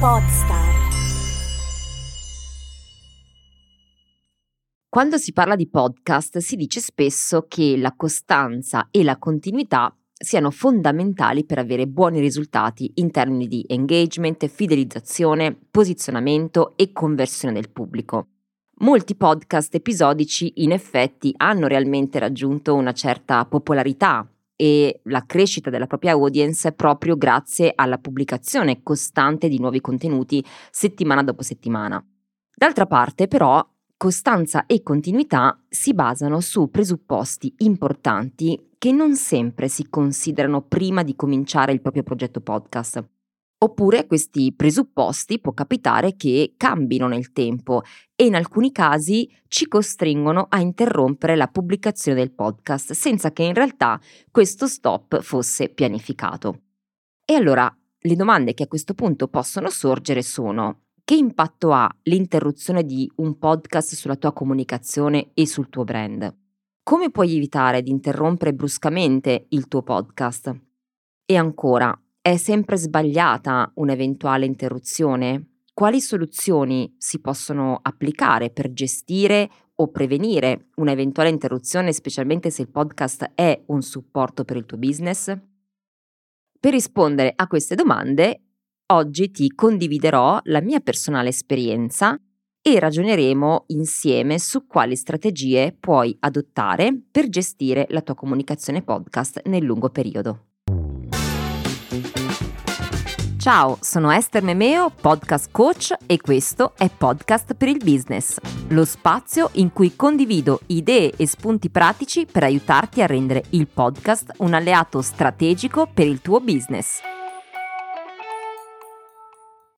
Podstar. Quando si parla di podcast si dice spesso che la costanza e la continuità siano fondamentali per avere buoni risultati in termini di engagement, fidelizzazione, posizionamento e conversione del pubblico. Molti podcast episodici in effetti hanno realmente raggiunto una certa popolarità e la crescita della propria audience proprio grazie alla pubblicazione costante di nuovi contenuti settimana dopo settimana. D'altra parte però costanza e continuità si basano su presupposti importanti che non sempre si considerano prima di cominciare il proprio progetto podcast. Oppure questi presupposti può capitare che cambino nel tempo e in alcuni casi ci costringono a interrompere la pubblicazione del podcast senza che in realtà questo stop fosse pianificato. E allora le domande che a questo punto possono sorgere sono che impatto ha l'interruzione di un podcast sulla tua comunicazione e sul tuo brand? Come puoi evitare di interrompere bruscamente il tuo podcast? E ancora, è sempre sbagliata un'eventuale interruzione? Quali soluzioni si possono applicare per gestire o prevenire un'eventuale interruzione, specialmente se il podcast è un supporto per il tuo business? Per rispondere a queste domande Oggi ti condividerò la mia personale esperienza e ragioneremo insieme su quali strategie puoi adottare per gestire la tua comunicazione podcast nel lungo periodo. Ciao, sono Esther Memeo, podcast coach e questo è Podcast per il Business, lo spazio in cui condivido idee e spunti pratici per aiutarti a rendere il podcast un alleato strategico per il tuo business.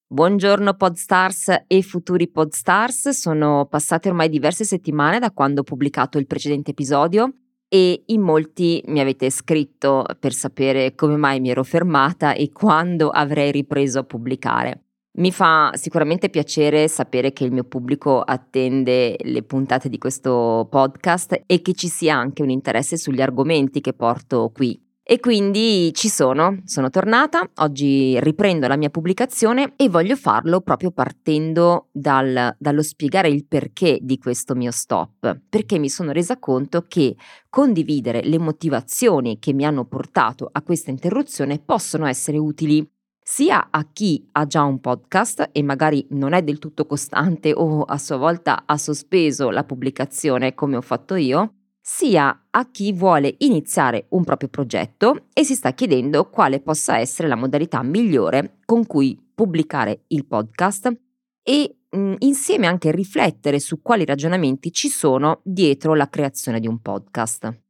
Buongiorno Podstars e futuri Podstars, sono passate ormai diverse settimane da quando ho pubblicato il precedente episodio e in molti mi avete scritto per sapere come mai mi ero fermata e quando avrei ripreso a pubblicare. Mi fa sicuramente piacere sapere che il mio pubblico attende le puntate di questo podcast e che ci sia anche un interesse sugli argomenti che porto qui. E quindi ci sono, sono tornata, oggi riprendo la mia pubblicazione e voglio farlo proprio partendo dal, dallo spiegare il perché di questo mio stop, perché mi sono resa conto che condividere le motivazioni che mi hanno portato a questa interruzione possono essere utili sia a chi ha già un podcast e magari non è del tutto costante o a sua volta ha sospeso la pubblicazione come ho fatto io, sia a chi vuole iniziare un proprio progetto e si sta chiedendo quale possa essere la modalità migliore con cui pubblicare il podcast e mh, insieme anche riflettere su quali ragionamenti ci sono dietro la creazione di un podcast.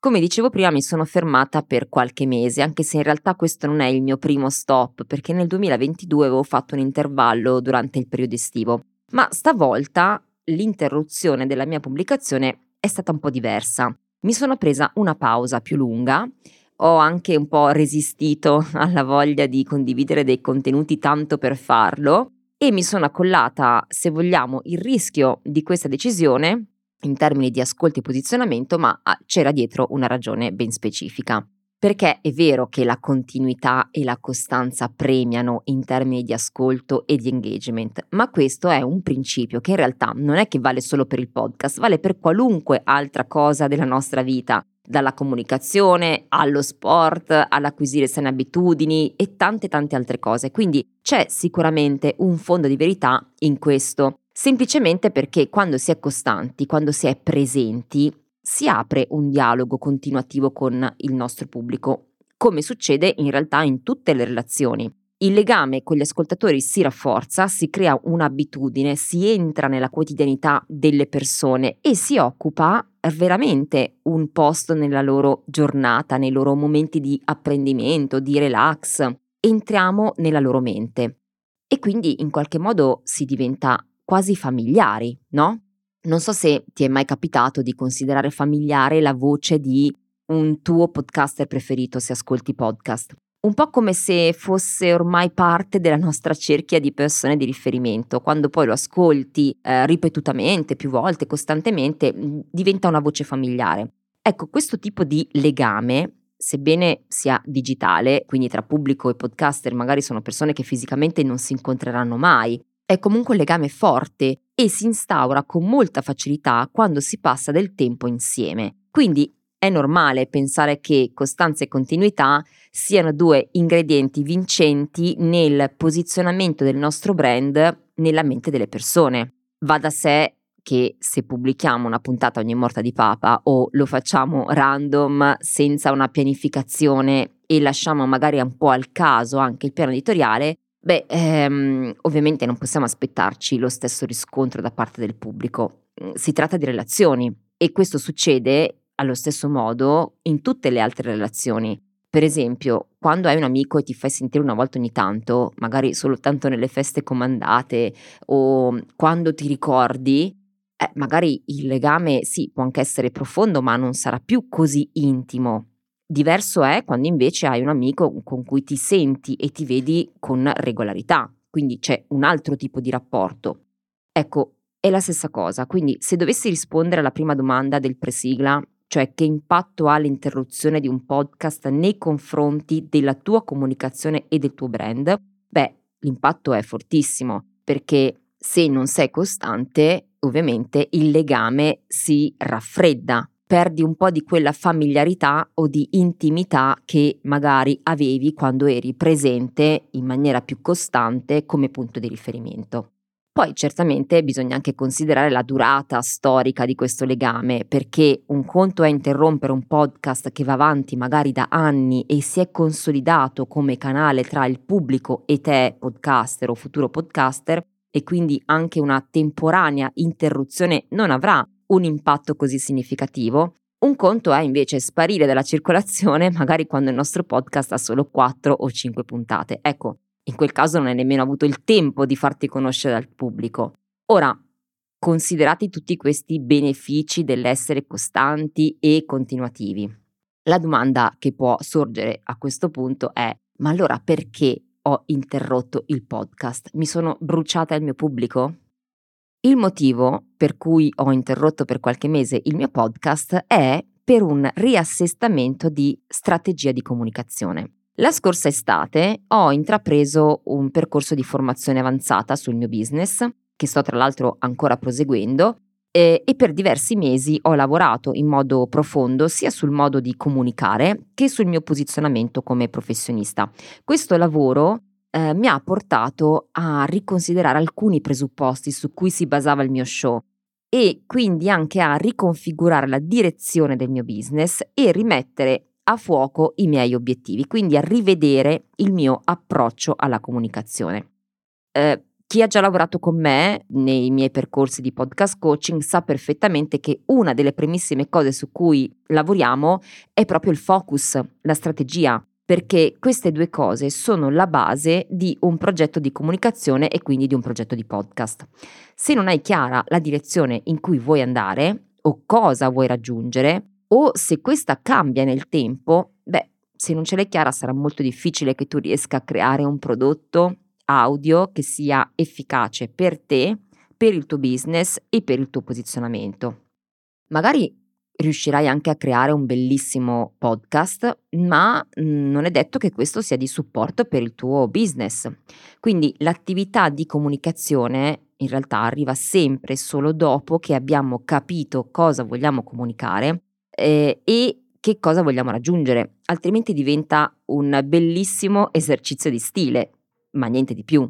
Come dicevo prima mi sono fermata per qualche mese, anche se in realtà questo non è il mio primo stop, perché nel 2022 avevo fatto un intervallo durante il periodo estivo, ma stavolta l'interruzione della mia pubblicazione è stata un po' diversa. Mi sono presa una pausa più lunga, ho anche un po' resistito alla voglia di condividere dei contenuti tanto per farlo e mi sono accollata, se vogliamo, il rischio di questa decisione in termini di ascolto e posizionamento, ma ah, c'era dietro una ragione ben specifica. Perché è vero che la continuità e la costanza premiano in termini di ascolto e di engagement, ma questo è un principio che in realtà non è che vale solo per il podcast, vale per qualunque altra cosa della nostra vita, dalla comunicazione allo sport, all'acquisire sane abitudini e tante tante altre cose. Quindi c'è sicuramente un fondo di verità in questo, semplicemente perché quando si è costanti, quando si è presenti, si apre un dialogo continuativo con il nostro pubblico, come succede in realtà in tutte le relazioni. Il legame con gli ascoltatori si rafforza, si crea un'abitudine, si entra nella quotidianità delle persone e si occupa veramente un posto nella loro giornata, nei loro momenti di apprendimento, di relax. Entriamo nella loro mente e quindi in qualche modo si diventa quasi familiari, no? Non so se ti è mai capitato di considerare familiare la voce di un tuo podcaster preferito se ascolti podcast. Un po' come se fosse ormai parte della nostra cerchia di persone di riferimento. Quando poi lo ascolti eh, ripetutamente, più volte, costantemente, diventa una voce familiare. Ecco, questo tipo di legame sebbene sia digitale, quindi tra pubblico e podcaster magari sono persone che fisicamente non si incontreranno mai, è comunque un legame forte e si instaura con molta facilità quando si passa del tempo insieme. Quindi è normale pensare che costanza e continuità siano due ingredienti vincenti nel posizionamento del nostro brand nella mente delle persone. Va da sé che se pubblichiamo una puntata ogni morta di papa o lo facciamo random senza una pianificazione e lasciamo magari un po' al caso anche il piano editoriale, beh, ehm, ovviamente non possiamo aspettarci lo stesso riscontro da parte del pubblico. Mm, si tratta di relazioni e questo succede allo stesso modo in tutte le altre relazioni. Per esempio, quando hai un amico e ti fai sentire una volta ogni tanto, magari soltanto nelle feste comandate o quando ti ricordi, eh, magari il legame sì, può anche essere profondo, ma non sarà più così intimo. Diverso è quando invece hai un amico con cui ti senti e ti vedi con regolarità, quindi c'è un altro tipo di rapporto. Ecco, è la stessa cosa, quindi se dovessi rispondere alla prima domanda del presigla, cioè che impatto ha l'interruzione di un podcast nei confronti della tua comunicazione e del tuo brand, beh, l'impatto è fortissimo, perché se non sei costante ovviamente il legame si raffredda, perdi un po' di quella familiarità o di intimità che magari avevi quando eri presente in maniera più costante come punto di riferimento. Poi certamente bisogna anche considerare la durata storica di questo legame, perché un conto è interrompere un podcast che va avanti magari da anni e si è consolidato come canale tra il pubblico e te, podcaster o futuro podcaster, e quindi anche una temporanea interruzione non avrà un impatto così significativo. Un conto è invece sparire dalla circolazione magari quando il nostro podcast ha solo 4 o 5 puntate. Ecco, in quel caso non hai nemmeno avuto il tempo di farti conoscere dal pubblico. Ora, considerati tutti questi benefici dell'essere costanti e continuativi, la domanda che può sorgere a questo punto è: ma allora perché ho interrotto il podcast? Mi sono bruciata il mio pubblico? Il motivo per cui ho interrotto per qualche mese il mio podcast è per un riassestamento di strategia di comunicazione. La scorsa estate ho intrapreso un percorso di formazione avanzata sul mio business, che sto tra l'altro ancora proseguendo, e, e per diversi mesi ho lavorato in modo profondo sia sul modo di comunicare che sul mio posizionamento come professionista. Questo lavoro eh, mi ha portato a riconsiderare alcuni presupposti su cui si basava il mio show e quindi anche a riconfigurare la direzione del mio business e rimettere a fuoco i miei obiettivi, quindi a rivedere il mio approccio alla comunicazione. Eh, chi ha già lavorato con me nei miei percorsi di podcast coaching sa perfettamente che una delle primissime cose su cui lavoriamo è proprio il focus, la strategia, perché queste due cose sono la base di un progetto di comunicazione e quindi di un progetto di podcast. Se non hai chiara la direzione in cui vuoi andare o cosa vuoi raggiungere, o se questa cambia nel tempo, beh, se non ce l'hai chiara sarà molto difficile che tu riesca a creare un prodotto audio che sia efficace per te, per il tuo business e per il tuo posizionamento. Magari riuscirai anche a creare un bellissimo podcast, ma mm, non è detto che questo sia di supporto per il tuo business. Quindi l'attività di comunicazione in realtà arriva sempre solo dopo che abbiamo capito cosa vogliamo comunicare eh, e che cosa vogliamo raggiungere, altrimenti diventa un bellissimo esercizio di stile, ma niente di più.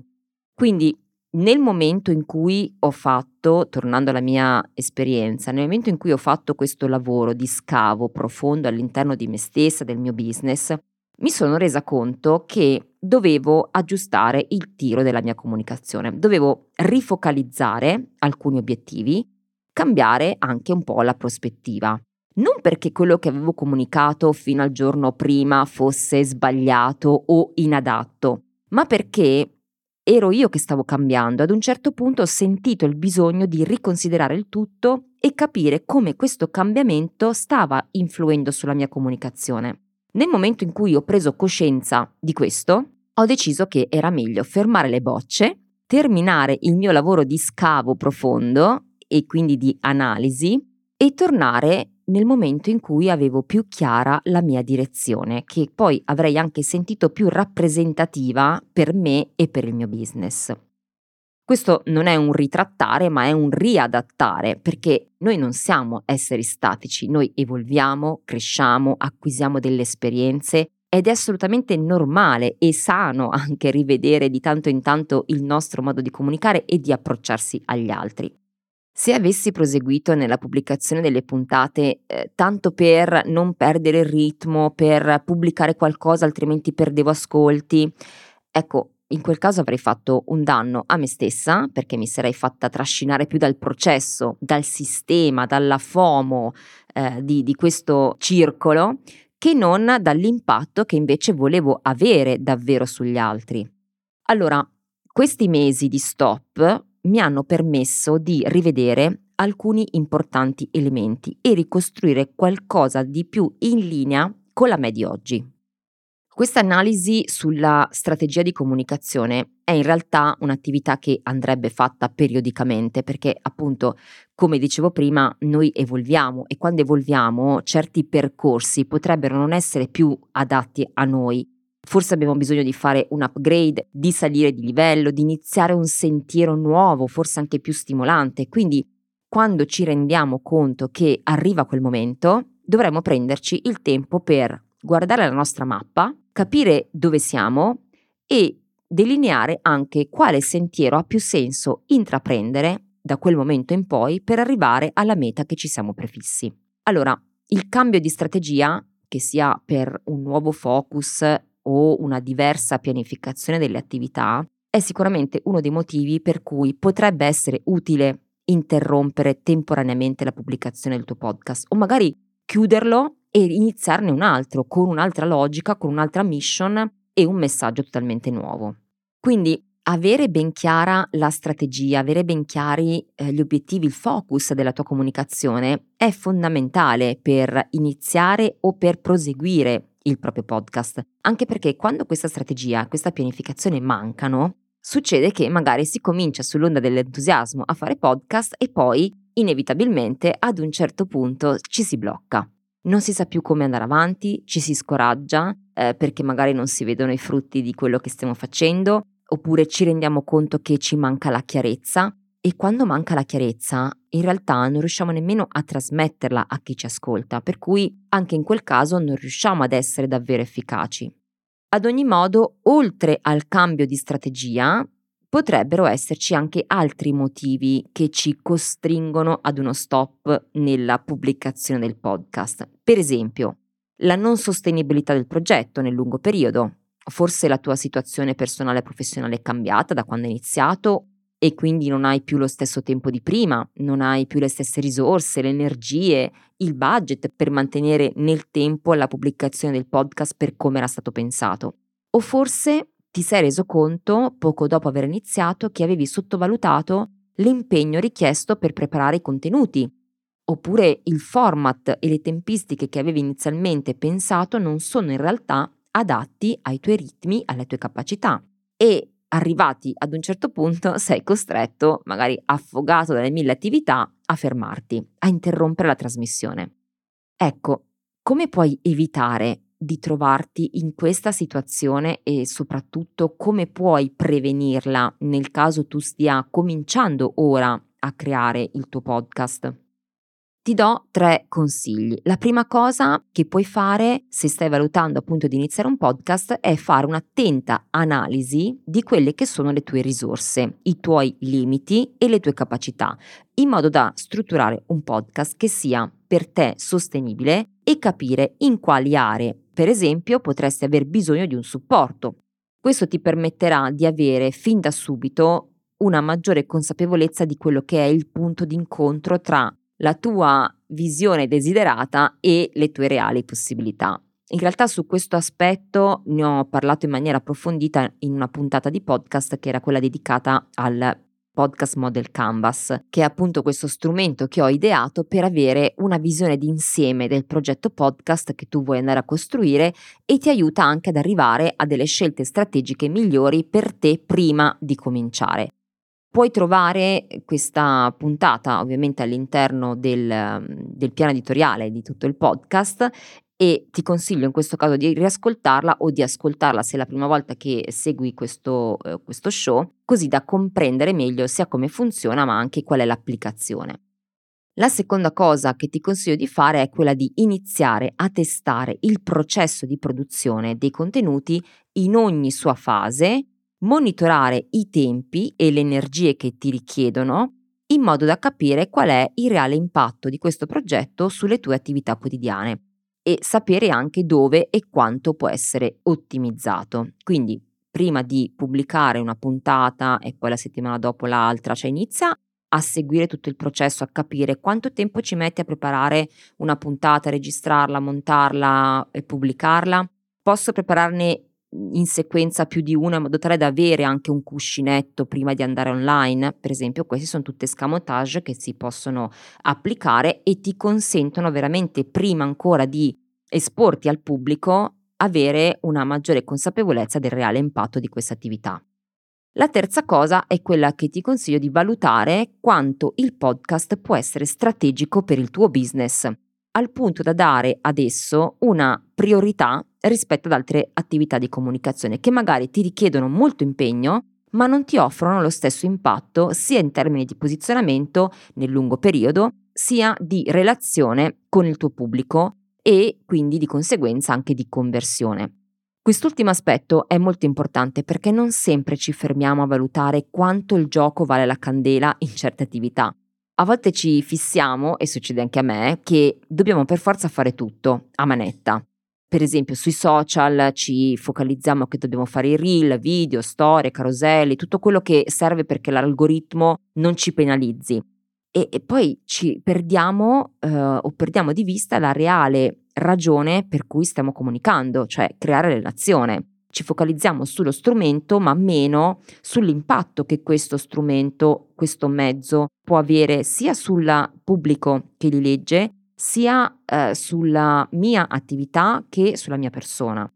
Quindi nel momento in cui ho fatto, tornando alla mia esperienza, nel momento in cui ho fatto questo lavoro di scavo profondo all'interno di me stessa, del mio business, mi sono resa conto che dovevo aggiustare il tiro della mia comunicazione, dovevo rifocalizzare alcuni obiettivi, cambiare anche un po' la prospettiva. Non perché quello che avevo comunicato fino al giorno prima fosse sbagliato o inadatto, ma perché ero io che stavo cambiando. Ad un certo punto ho sentito il bisogno di riconsiderare il tutto e capire come questo cambiamento stava influendo sulla mia comunicazione. Nel momento in cui ho preso coscienza di questo, ho deciso che era meglio fermare le bocce, terminare il mio lavoro di scavo profondo e quindi di analisi e tornare nel momento in cui avevo più chiara la mia direzione, che poi avrei anche sentito più rappresentativa per me e per il mio business. Questo non è un ritrattare, ma è un riadattare, perché noi non siamo esseri statici, noi evolviamo, cresciamo, acquisiamo delle esperienze ed è assolutamente normale e sano anche rivedere di tanto in tanto il nostro modo di comunicare e di approcciarsi agli altri. Se avessi proseguito nella pubblicazione delle puntate eh, tanto per non perdere il ritmo, per pubblicare qualcosa altrimenti perdevo ascolti, ecco, in quel caso avrei fatto un danno a me stessa perché mi sarei fatta trascinare più dal processo, dal sistema, dalla FOMO eh, di, di questo circolo che non dall'impatto che invece volevo avere davvero sugli altri. Allora, questi mesi di stop mi hanno permesso di rivedere alcuni importanti elementi e ricostruire qualcosa di più in linea con la me di oggi. Questa analisi sulla strategia di comunicazione è in realtà un'attività che andrebbe fatta periodicamente perché appunto, come dicevo prima, noi evolviamo e quando evolviamo certi percorsi potrebbero non essere più adatti a noi. Forse abbiamo bisogno di fare un upgrade, di salire di livello, di iniziare un sentiero nuovo, forse anche più stimolante. Quindi, quando ci rendiamo conto che arriva quel momento, dovremmo prenderci il tempo per guardare la nostra mappa, capire dove siamo e delineare anche quale sentiero ha più senso intraprendere da quel momento in poi per arrivare alla meta che ci siamo prefissi. Allora, il cambio di strategia, che sia per un nuovo focus o una diversa pianificazione delle attività, è sicuramente uno dei motivi per cui potrebbe essere utile interrompere temporaneamente la pubblicazione del tuo podcast o magari chiuderlo e iniziarne un altro con un'altra logica, con un'altra mission e un messaggio totalmente nuovo. Quindi avere ben chiara la strategia, avere ben chiari eh, gli obiettivi, il focus della tua comunicazione è fondamentale per iniziare o per proseguire il proprio podcast, anche perché quando questa strategia, questa pianificazione mancano, succede che magari si comincia sull'onda dell'entusiasmo a fare podcast e poi inevitabilmente ad un certo punto ci si blocca. Non si sa più come andare avanti, ci si scoraggia eh, perché magari non si vedono i frutti di quello che stiamo facendo, oppure ci rendiamo conto che ci manca la chiarezza e quando manca la chiarezza in realtà non riusciamo nemmeno a trasmetterla a chi ci ascolta, per cui anche in quel caso non riusciamo ad essere davvero efficaci. Ad ogni modo, oltre al cambio di strategia, potrebbero esserci anche altri motivi che ci costringono ad uno stop nella pubblicazione del podcast. Per esempio, la non sostenibilità del progetto nel lungo periodo. Forse la tua situazione personale e professionale è cambiata da quando hai iniziato e quindi non hai più lo stesso tempo di prima, non hai più le stesse risorse, le energie, il budget per mantenere nel tempo la pubblicazione del podcast per come era stato pensato. O forse ti sei reso conto, poco dopo aver iniziato, che avevi sottovalutato l'impegno richiesto per preparare i contenuti, oppure il format e le tempistiche che avevi inizialmente pensato non sono in realtà adatti ai tuoi ritmi, alle tue capacità e arrivati ad un certo punto sei costretto, magari affogato dalle mille attività, a fermarti, a interrompere la trasmissione. Ecco, come puoi evitare di trovarti in questa situazione e soprattutto come puoi prevenirla nel caso tu stia cominciando ora a creare il tuo podcast. Ti do tre consigli. La prima cosa che puoi fare se stai valutando appunto di iniziare un podcast è fare un'attenta analisi di quelle che sono le tue risorse, i tuoi limiti e le tue capacità, in modo da strutturare un podcast che sia per te sostenibile e capire in quali aree per esempio, potresti aver bisogno di un supporto. Questo ti permetterà di avere fin da subito una maggiore consapevolezza di quello che è il punto d'incontro tra la tua visione desiderata e le tue reali possibilità. In realtà su questo aspetto ne ho parlato in maniera approfondita in una puntata di podcast che era quella dedicata al Podcast Model Canvas, che è appunto questo strumento che ho ideato per avere una visione d'insieme del progetto podcast che tu vuoi andare a costruire e ti aiuta anche ad arrivare a delle scelte strategiche migliori per te prima di cominciare. Puoi trovare questa puntata ovviamente all'interno del, del piano editoriale di tutto il podcast e ti consiglio in questo caso di riascoltarla o di ascoltarla se è la prima volta che segui questo, eh, questo show, così da comprendere meglio sia come funziona ma anche qual è l'applicazione. La seconda cosa che ti consiglio di fare è quella di iniziare a testare il processo di produzione dei contenuti in ogni sua fase, monitorare i tempi e le energie che ti richiedono in modo da capire qual è il reale impatto di questo progetto sulle tue attività quotidiane e sapere anche dove e quanto può essere ottimizzato. Quindi prima di pubblicare una puntata e poi la settimana dopo l'altra, cioè inizia a seguire tutto il processo, a capire quanto tempo ci metti a preparare una puntata, registrarla, montarla e pubblicarla. Posso prepararne in sequenza più di una in modo tale da avere anche un cuscinetto prima di andare online. Per esempio, questi sono tutte scamotage che si possono applicare e ti consentono veramente prima ancora di esporti al pubblico avere una maggiore consapevolezza del reale impatto di questa attività. La terza cosa è quella che ti consiglio di valutare quanto il podcast può essere strategico per il tuo business, al punto da dare adesso una priorità rispetto ad altre attività di comunicazione che magari ti richiedono molto impegno, ma non ti offrono lo stesso impatto sia in termini di posizionamento nel lungo periodo, sia di relazione con il tuo pubblico e quindi di conseguenza anche di conversione. Quest'ultimo aspetto è molto importante perché non sempre ci fermiamo a valutare quanto il gioco vale la candela in certe attività. A volte ci fissiamo, e succede anche a me, che dobbiamo per forza fare tutto a manetta. Per esempio sui social ci focalizziamo che dobbiamo fare i reel, video, storie, caroselli, tutto quello che serve perché l'algoritmo non ci penalizzi. E, e poi ci perdiamo eh, o perdiamo di vista la reale ragione per cui stiamo comunicando, cioè creare relazione. Ci focalizziamo sullo strumento, ma meno sull'impatto che questo strumento, questo mezzo può avere sia sul pubblico che li legge, sia eh, sulla mia attività che sulla mia persona.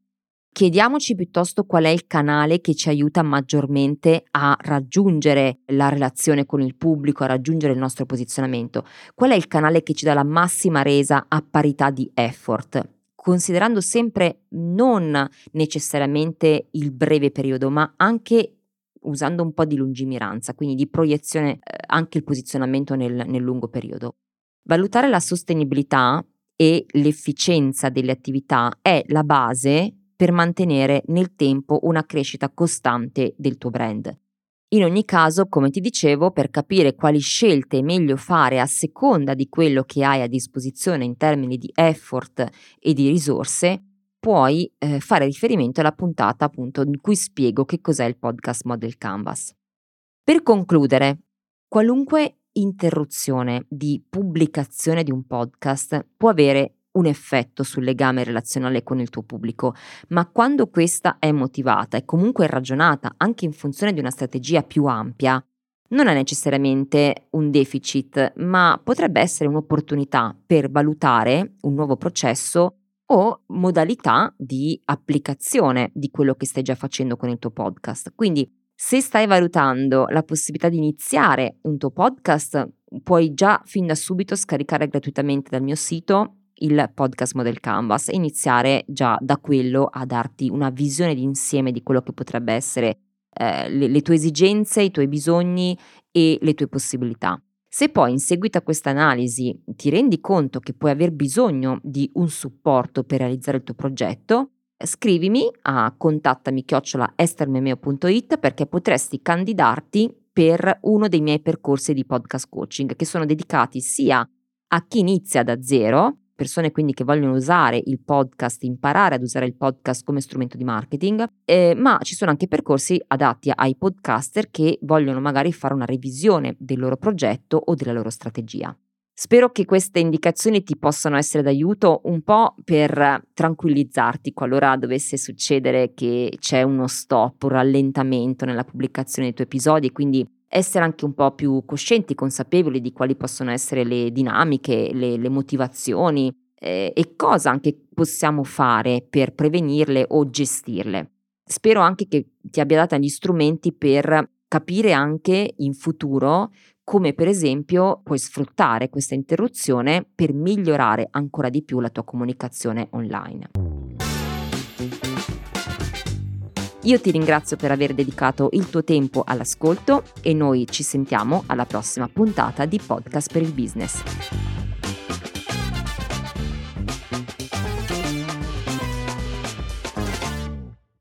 Chiediamoci piuttosto qual è il canale che ci aiuta maggiormente a raggiungere la relazione con il pubblico, a raggiungere il nostro posizionamento. Qual è il canale che ci dà la massima resa a parità di effort? Considerando sempre non necessariamente il breve periodo, ma anche usando un po' di lungimiranza, quindi di proiezione eh, anche il posizionamento nel, nel lungo periodo. Valutare la sostenibilità e l'efficienza delle attività è la base per mantenere nel tempo una crescita costante del tuo brand. In ogni caso, come ti dicevo, per capire quali scelte è meglio fare a seconda di quello che hai a disposizione in termini di effort e di risorse, puoi eh, fare riferimento alla puntata appunto in cui spiego che cos'è il podcast Model Canvas. Per concludere, qualunque interruzione di pubblicazione di un podcast può avere un effetto sul legame relazionale con il tuo pubblico, ma quando questa è motivata e comunque ragionata anche in funzione di una strategia più ampia, non è necessariamente un deficit, ma potrebbe essere un'opportunità per valutare un nuovo processo o modalità di applicazione di quello che stai già facendo con il tuo podcast. Quindi, se stai valutando la possibilità di iniziare un tuo podcast, puoi già fin da subito scaricare gratuitamente dal mio sito il podcast Model Canvas e iniziare già da quello a darti una visione d'insieme di quello che potrebbe essere eh, le, le tue esigenze, i tuoi bisogni e le tue possibilità. Se poi in seguito a questa analisi ti rendi conto che puoi aver bisogno di un supporto per realizzare il tuo progetto, scrivimi a contattami chiocciola estermemeo.it perché potresti candidarti per uno dei miei percorsi di podcast coaching che sono dedicati sia a chi inizia da zero, persone quindi che vogliono usare il podcast, imparare ad usare il podcast come strumento di marketing, eh, ma ci sono anche percorsi adatti ai podcaster che vogliono magari fare una revisione del loro progetto o della loro strategia. Spero che queste indicazioni ti possano essere d'aiuto un po' per tranquillizzarti qualora dovesse succedere che c'è uno stop, un rallentamento nella pubblicazione dei tuoi episodi e quindi essere anche un po' più coscienti, consapevoli di quali possono essere le dinamiche, le, le motivazioni eh, e cosa anche possiamo fare per prevenirle o gestirle. Spero anche che ti abbia dato gli strumenti per capire anche in futuro come per esempio puoi sfruttare questa interruzione per migliorare ancora di più la tua comunicazione online. Io ti ringrazio per aver dedicato il tuo tempo all'ascolto e noi ci sentiamo alla prossima puntata di Podcast per il Business.